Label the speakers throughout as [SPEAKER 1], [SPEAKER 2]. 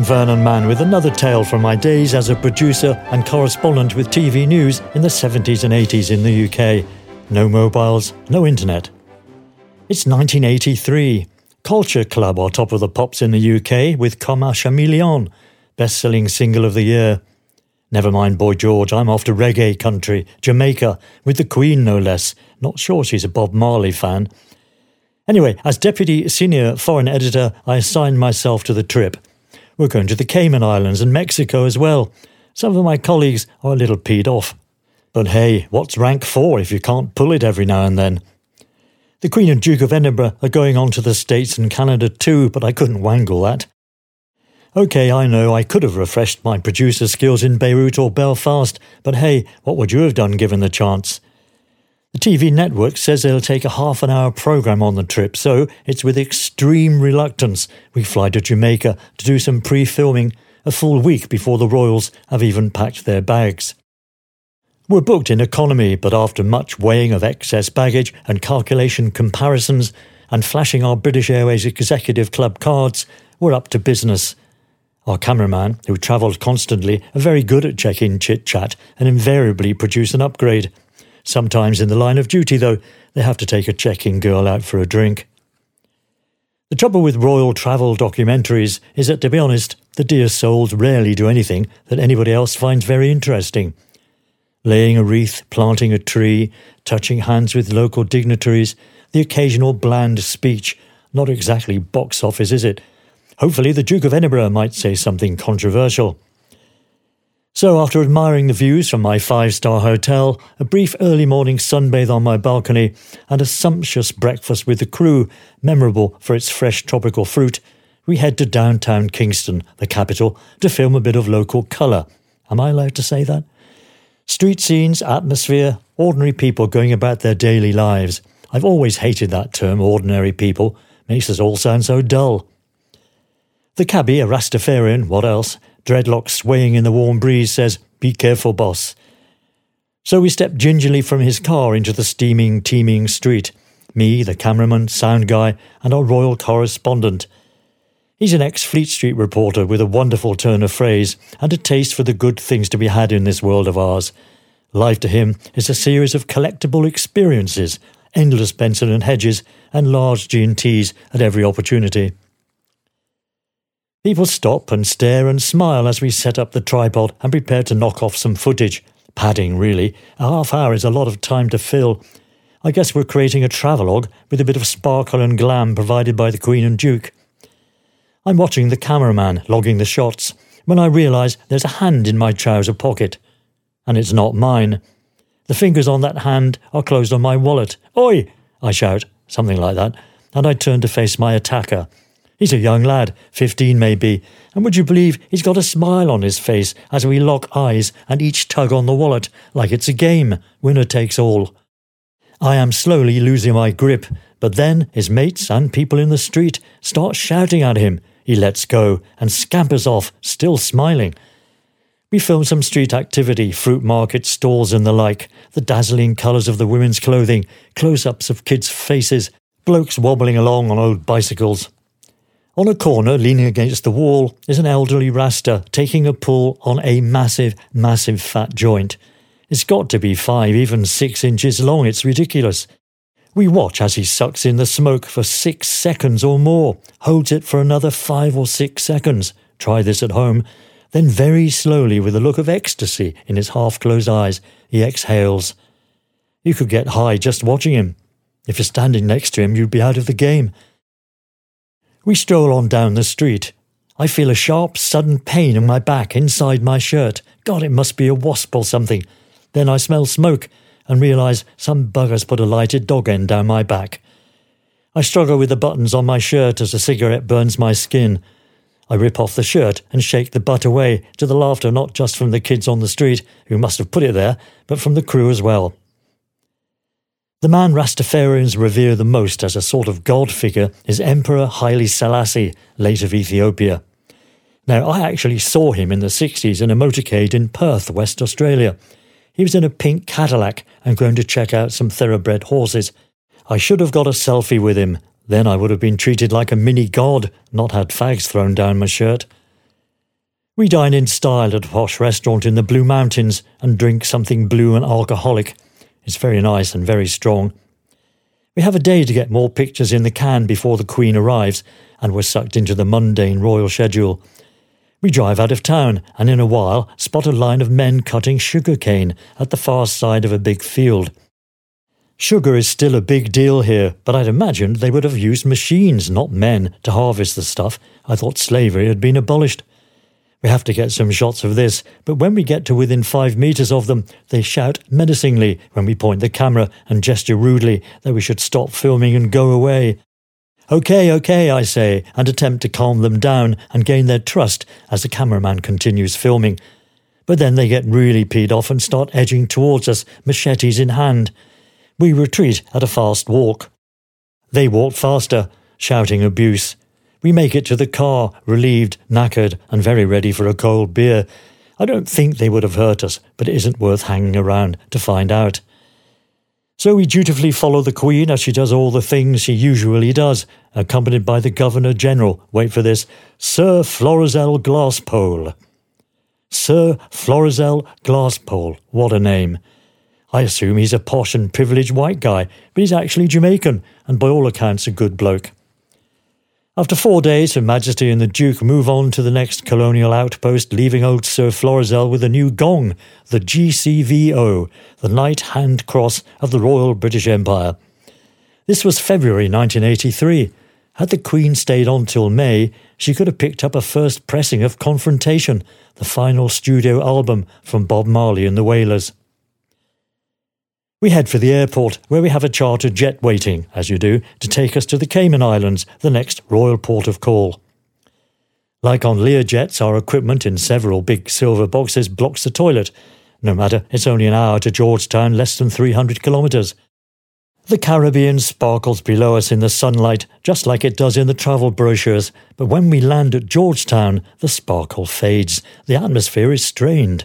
[SPEAKER 1] I'm Vernon Mann with another tale from my days as a producer and correspondent with TV news in the 70s and 80s in the UK. No mobiles, no internet. It's 1983. Culture Club are top of the pops in the UK with Karma Chameleon, best selling single of the year. Never mind Boy George, I'm off to reggae country, Jamaica, with the Queen no less. Not sure she's a Bob Marley fan. Anyway, as Deputy Senior Foreign Editor, I assigned myself to the trip. We're going to the Cayman Islands and Mexico as well. Some of my colleagues are a little peed off. But hey, what's rank for if you can't pull it every now and then? The Queen and Duke of Edinburgh are going on to the States and Canada too, but I couldn't wangle that. OK, I know I could have refreshed my producer skills in Beirut or Belfast, but hey, what would you have done given the chance? The TV network says they'll take a half an hour programme on the trip, so it's with extreme reluctance we fly to Jamaica to do some pre filming a full week before the Royals have even packed their bags. We're booked in economy, but after much weighing of excess baggage and calculation comparisons and flashing our British Airways Executive Club cards, we're up to business. Our cameraman, who travelled constantly, are very good at check in chit chat and invariably produce an upgrade. Sometimes in the line of duty, though, they have to take a check-in girl out for a drink. The trouble with royal travel documentaries is that, to be honest, the dear souls rarely do anything that anybody else finds very interesting. Laying a wreath, planting a tree, touching hands with local dignitaries, the occasional bland speech, not exactly box office, is it? Hopefully, the Duke of Edinburgh might say something controversial. So, after admiring the views from my five star hotel, a brief early morning sunbathe on my balcony, and a sumptuous breakfast with the crew, memorable for its fresh tropical fruit, we head to downtown Kingston, the capital, to film a bit of local colour. Am I allowed to say that? Street scenes, atmosphere, ordinary people going about their daily lives. I've always hated that term, ordinary people. Makes us all sound so dull. The cabbie, a Rastafarian, what else, dreadlocks swaying in the warm breeze, says, Be careful, boss. So we step gingerly from his car into the steaming, teeming street. Me, the cameraman, sound guy, and our royal correspondent. He's an ex Fleet Street reporter with a wonderful turn of phrase and a taste for the good things to be had in this world of ours. Life to him is a series of collectible experiences, endless Benson and Hedges, and large G&Ts at every opportunity. People stop and stare and smile as we set up the tripod and prepare to knock off some footage. Padding, really. A half hour is a lot of time to fill. I guess we're creating a travelogue with a bit of sparkle and glam provided by the Queen and Duke. I'm watching the cameraman logging the shots when I realise there's a hand in my trouser pocket. And it's not mine. The fingers on that hand are closed on my wallet. Oi! I shout, something like that, and I turn to face my attacker. He's a young lad, fifteen maybe, and would you believe he's got a smile on his face as we lock eyes and each tug on the wallet like it's a game, winner takes all. I am slowly losing my grip, but then his mates and people in the street start shouting at him. He lets go and scampers off, still smiling. We film some street activity, fruit market stalls and the like, the dazzling colours of the women's clothing, close ups of kids' faces, blokes wobbling along on old bicycles. On a corner, leaning against the wall, is an elderly Rasta taking a pull on a massive, massive fat joint. It's got to be five, even six inches long. It's ridiculous. We watch as he sucks in the smoke for six seconds or more, holds it for another five or six seconds. Try this at home. Then, very slowly, with a look of ecstasy in his half closed eyes, he exhales. You could get high just watching him. If you're standing next to him, you'd be out of the game. We stroll on down the street. I feel a sharp, sudden pain in my back inside my shirt. God, it must be a wasp or something. Then I smell smoke and realise some bugger's put a lighted dog end down my back. I struggle with the buttons on my shirt as a cigarette burns my skin. I rip off the shirt and shake the butt away, to the laughter not just from the kids on the street, who must have put it there, but from the crew as well. The man Rastafarians revere the most as a sort of god figure is Emperor Haile Selassie, late of Ethiopia. Now, I actually saw him in the 60s in a motorcade in Perth, West Australia. He was in a pink Cadillac and going to check out some thoroughbred horses. I should have got a selfie with him. Then I would have been treated like a mini god, not had fags thrown down my shirt. We dine in style at a posh restaurant in the Blue Mountains and drink something blue and alcoholic. It's very nice and very strong. We have a day to get more pictures in the can before the Queen arrives, and we're sucked into the mundane royal schedule. We drive out of town and in a while spot a line of men cutting sugar cane at the far side of a big field. Sugar is still a big deal here, but I'd imagined they would have used machines, not men, to harvest the stuff. I thought slavery had been abolished. We have to get some shots of this, but when we get to within five metres of them, they shout menacingly when we point the camera and gesture rudely that we should stop filming and go away. OK, OK, I say, and attempt to calm them down and gain their trust as the cameraman continues filming. But then they get really peed off and start edging towards us, machetes in hand. We retreat at a fast walk. They walk faster, shouting abuse. We make it to the car, relieved, knackered, and very ready for a cold beer. I don't think they would have hurt us, but it isn't worth hanging around to find out. So we dutifully follow the Queen as she does all the things she usually does, accompanied by the Governor General, wait for this, Sir Florizel Glasspole. Sir Florizel Glasspole, what a name. I assume he's a posh and privileged white guy, but he's actually Jamaican, and by all accounts a good bloke. After four days, Her Majesty and the Duke move on to the next colonial outpost, leaving old Sir Florizel with a new gong, the GCVO, the Knight Grand Cross of the Royal British Empire. This was February 1983. Had the Queen stayed on till May, she could have picked up a first pressing of Confrontation, the final studio album from Bob Marley and the Wailers. We head for the airport, where we have a chartered jet waiting, as you do, to take us to the Cayman Islands, the next royal port of call. Like on Learjets, our equipment in several big silver boxes blocks the toilet. No matter, it's only an hour to Georgetown, less than 300 kilometres. The Caribbean sparkles below us in the sunlight, just like it does in the travel brochures, but when we land at Georgetown, the sparkle fades. The atmosphere is strained.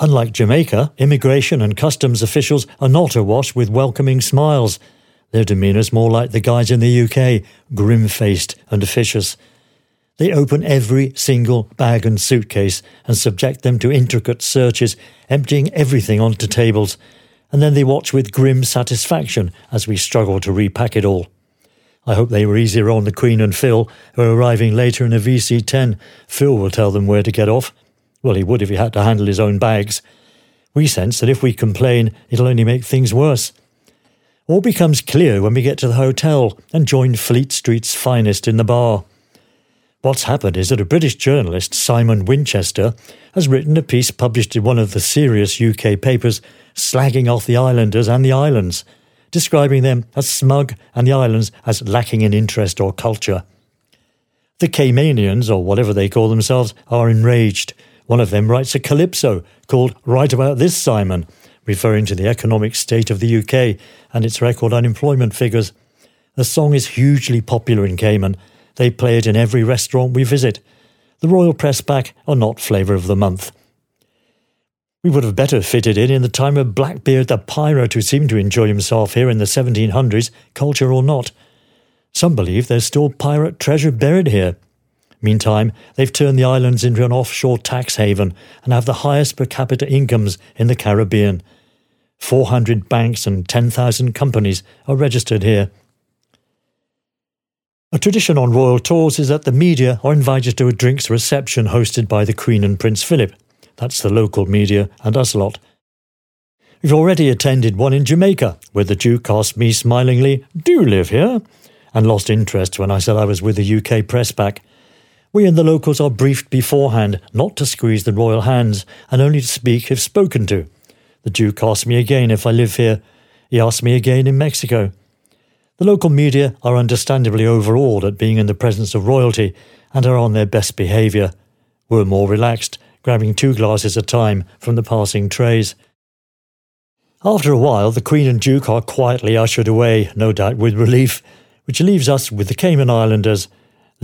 [SPEAKER 1] Unlike Jamaica, immigration and customs officials are not awash with welcoming smiles. Their demeanour's more like the guys in the UK, grim faced and officious. They open every single bag and suitcase and subject them to intricate searches, emptying everything onto tables, and then they watch with grim satisfaction as we struggle to repack it all. I hope they were easier on the Queen and Phil, who are arriving later in a VC 10. Phil will tell them where to get off. Well, he would if he had to handle his own bags. We sense that if we complain, it'll only make things worse. All becomes clear when we get to the hotel and join Fleet Street's finest in the bar. What's happened is that a British journalist, Simon Winchester, has written a piece published in one of the serious UK papers slagging off the islanders and the islands, describing them as smug and the islands as lacking in interest or culture. The Caymanians, or whatever they call themselves, are enraged one of them writes a calypso called Right About This, Simon, referring to the economic state of the UK and its record unemployment figures. The song is hugely popular in Cayman. They play it in every restaurant we visit. The Royal Press Pack are not flavour of the month. We would have better fitted in in the time of Blackbeard the pirate who seemed to enjoy himself here in the 1700s, culture or not. Some believe there's still pirate treasure buried here. Meantime, they've turned the islands into an offshore tax haven and have the highest per capita incomes in the Caribbean. 400 banks and 10,000 companies are registered here. A tradition on royal tours is that the media are invited to a drinks reception hosted by the Queen and Prince Philip. That's the local media and us lot. We've already attended one in Jamaica, where the Duke asked me smilingly, Do you live here? and lost interest when I said I was with the UK press pack. We and the locals are briefed beforehand not to squeeze the royal hands and only to speak if spoken to. The Duke asked me again if I live here. He asked me again in Mexico. The local media are understandably overawed at being in the presence of royalty and are on their best behaviour. We're more relaxed, grabbing two glasses at a time from the passing trays. After a while, the Queen and Duke are quietly ushered away, no doubt with relief, which leaves us with the Cayman Islanders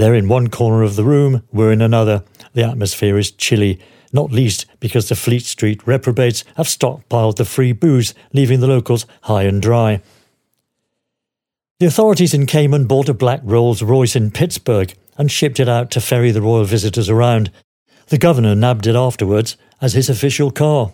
[SPEAKER 1] they're in one corner of the room, we're in another. The atmosphere is chilly, not least because the Fleet Street reprobates have stockpiled the free booze, leaving the locals high and dry. The authorities in Cayman bought a black Rolls Royce in Pittsburgh and shipped it out to ferry the royal visitors around. The governor nabbed it afterwards as his official car.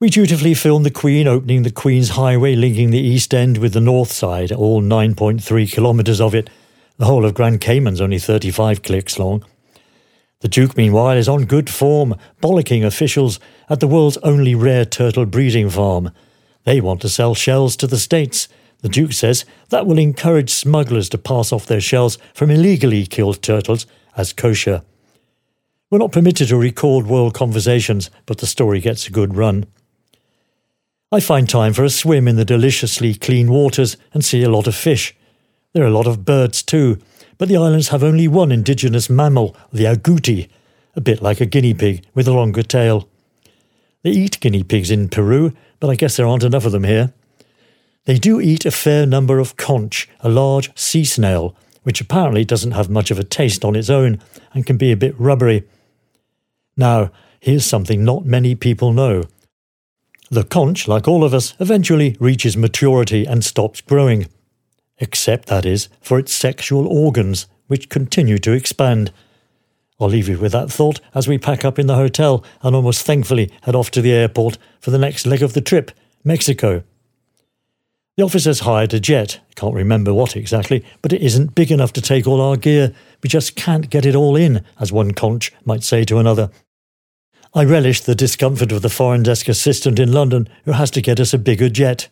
[SPEAKER 1] We dutifully filmed the Queen opening the Queen's Highway linking the East End with the North Side, all 9.3 kilometres of it. The whole of Grand Cayman's only 35 clicks long. The Duke, meanwhile, is on good form, bollocking officials at the world's only rare turtle breeding farm. They want to sell shells to the States. The Duke says that will encourage smugglers to pass off their shells from illegally killed turtles as kosher. We're not permitted to record world conversations, but the story gets a good run. I find time for a swim in the deliciously clean waters and see a lot of fish. There are a lot of birds too, but the islands have only one indigenous mammal, the agouti, a bit like a guinea pig with a longer tail. They eat guinea pigs in Peru, but I guess there aren't enough of them here. They do eat a fair number of conch, a large sea snail, which apparently doesn't have much of a taste on its own and can be a bit rubbery. Now, here's something not many people know. The conch, like all of us, eventually reaches maturity and stops growing. Except, that is, for its sexual organs, which continue to expand. I'll leave you with that thought as we pack up in the hotel and almost thankfully head off to the airport for the next leg of the trip, Mexico. The officers hired a jet. Can't remember what exactly, but it isn't big enough to take all our gear. We just can't get it all in, as one conch might say to another. I relish the discomfort of the foreign desk assistant in London who has to get us a bigger jet.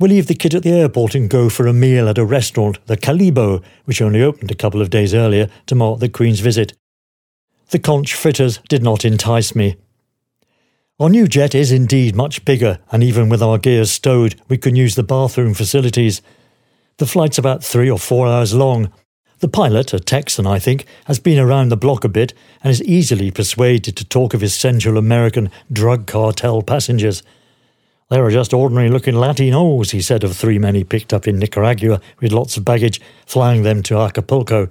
[SPEAKER 1] We'll leave the kid at the airport and go for a meal at a restaurant, the Calibo, which only opened a couple of days earlier to mark the Queen's visit. The conch fritters did not entice me. Our new jet is indeed much bigger, and even with our gears stowed, we can use the bathroom facilities. The flight's about three or four hours long. The pilot, a Texan, I think, has been around the block a bit and is easily persuaded to talk of his Central American drug cartel passengers. They were just ordinary looking Latinos, he said of three men he picked up in Nicaragua with lots of baggage, flying them to Acapulco.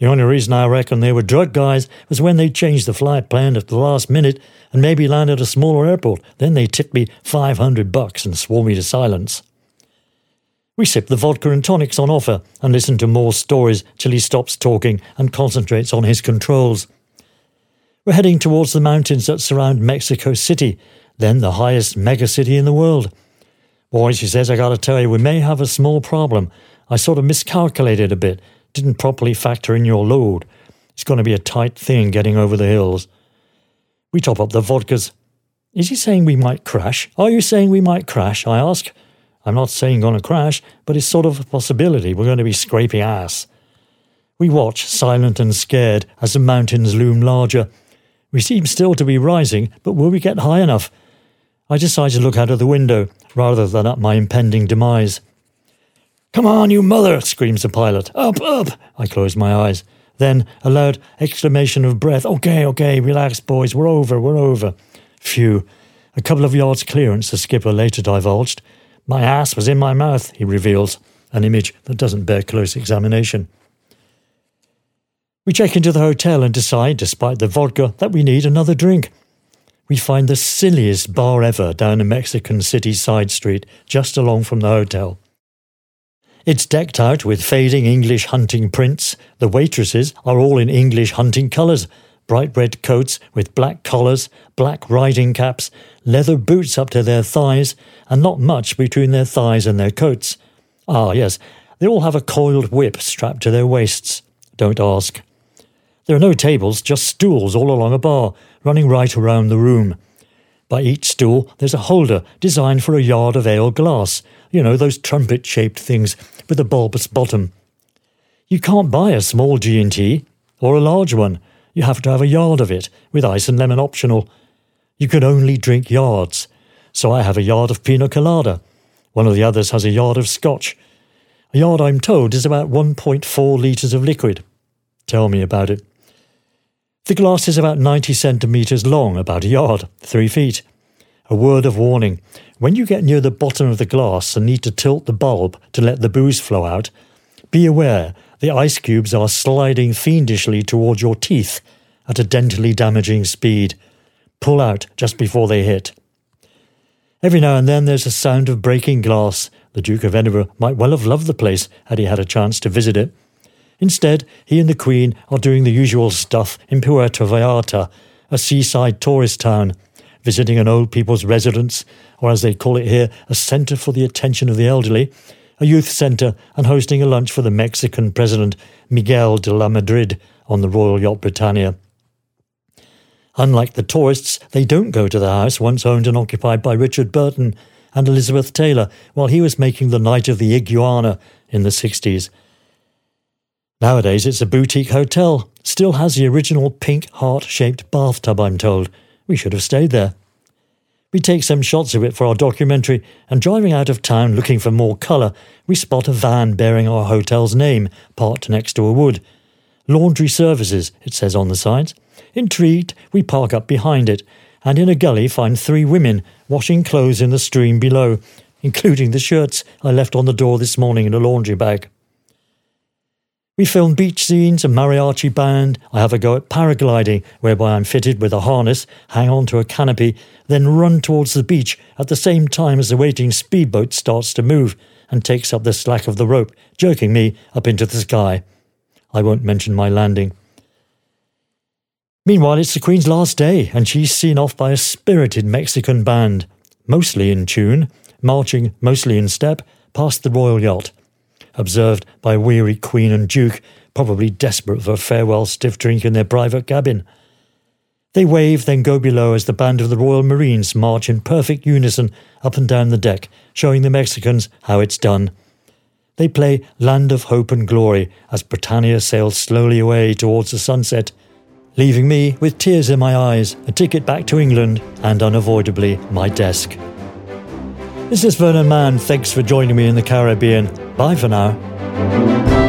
[SPEAKER 1] The only reason I reckon they were drug guys was when they changed the flight plan at the last minute and maybe landed at a smaller airport. Then they tipped me 500 bucks and swore me to silence. We sip the vodka and tonics on offer and listen to more stories till he stops talking and concentrates on his controls. We're heading towards the mountains that surround Mexico City, then the highest megacity in the world. Boy, she says, I gotta tell you, we may have a small problem. I sort of miscalculated a bit didn't properly factor in your load. It's to be a tight thing getting over the hills. We top up the vodkas. Is he saying we might crash? Are you saying we might crash? I ask. I'm not saying to crash, but it's sort of a possibility. We're to be scraping ass. We watch, silent and scared, as the mountains loom larger. We seem still to be rising, but will we get high enough? I decide to look out of the window rather than at my impending demise. Come on, you mother! screams the pilot. Up, up! I close my eyes. Then a loud exclamation of breath. Okay, okay, relax, boys. We're over, we're over. Phew. A couple of yards clearance, the skipper later divulged. My ass was in my mouth, he reveals, an image that doesn't bear close examination. We check into the hotel and decide, despite the vodka, that we need another drink. We find the silliest bar ever down a Mexican City side street, just along from the hotel. It's decked out with fading English hunting prints. The waitresses are all in English hunting colours bright red coats with black collars, black riding caps, leather boots up to their thighs, and not much between their thighs and their coats. Ah, yes, they all have a coiled whip strapped to their waists. Don't ask. There are no tables, just stools all along a bar, running right around the room. By each stool, there's a holder designed for a yard of ale glass. You know, those trumpet shaped things with a bulbous bottom. You can't buy a small G&T or a large one. You have to have a yard of it, with ice and lemon optional. You can only drink yards. So I have a yard of pina colada. One of the others has a yard of scotch. A yard, I'm told, is about 1.4 litres of liquid. Tell me about it. The glass is about 90 centimetres long, about a yard, three feet. A word of warning when you get near the bottom of the glass and need to tilt the bulb to let the booze flow out, be aware the ice cubes are sliding fiendishly towards your teeth at a dentally damaging speed. Pull out just before they hit. Every now and then there's a sound of breaking glass. The Duke of Edinburgh might well have loved the place had he had a chance to visit it. Instead, he and the Queen are doing the usual stuff in Puerto Vallarta, a seaside tourist town, visiting an old people's residence, or as they call it here, a centre for the attention of the elderly, a youth centre, and hosting a lunch for the Mexican President Miguel de la Madrid on the Royal Yacht Britannia. Unlike the tourists, they don't go to the house once owned and occupied by Richard Burton and Elizabeth Taylor while he was making the Night of the Iguana in the 60s. Nowadays, it's a boutique hotel. Still has the original pink heart shaped bathtub, I'm told. We should have stayed there. We take some shots of it for our documentary, and driving out of town looking for more colour, we spot a van bearing our hotel's name, parked next to a wood. Laundry services, it says on the signs. Intrigued, we park up behind it, and in a gully find three women washing clothes in the stream below, including the shirts I left on the door this morning in a laundry bag. We film beach scenes, a mariachi band. I have a go at paragliding, whereby I'm fitted with a harness, hang on to a canopy, then run towards the beach at the same time as the waiting speedboat starts to move and takes up the slack of the rope, jerking me up into the sky. I won't mention my landing. Meanwhile, it's the Queen's last day, and she's seen off by a spirited Mexican band, mostly in tune, marching mostly in step, past the royal yacht observed by weary Queen and Duke, probably desperate for a farewell stiff drink in their private cabin. They wave, then go below as the band of the Royal Marines march in perfect unison up and down the deck, showing the Mexicans how it's done. They play Land of Hope and Glory as Britannia sails slowly away towards the sunset, leaving me with tears in my eyes, a ticket back to England, and unavoidably my desk. This is Vernon Mann. Thanks for joining me in the Caribbean. Bye for now.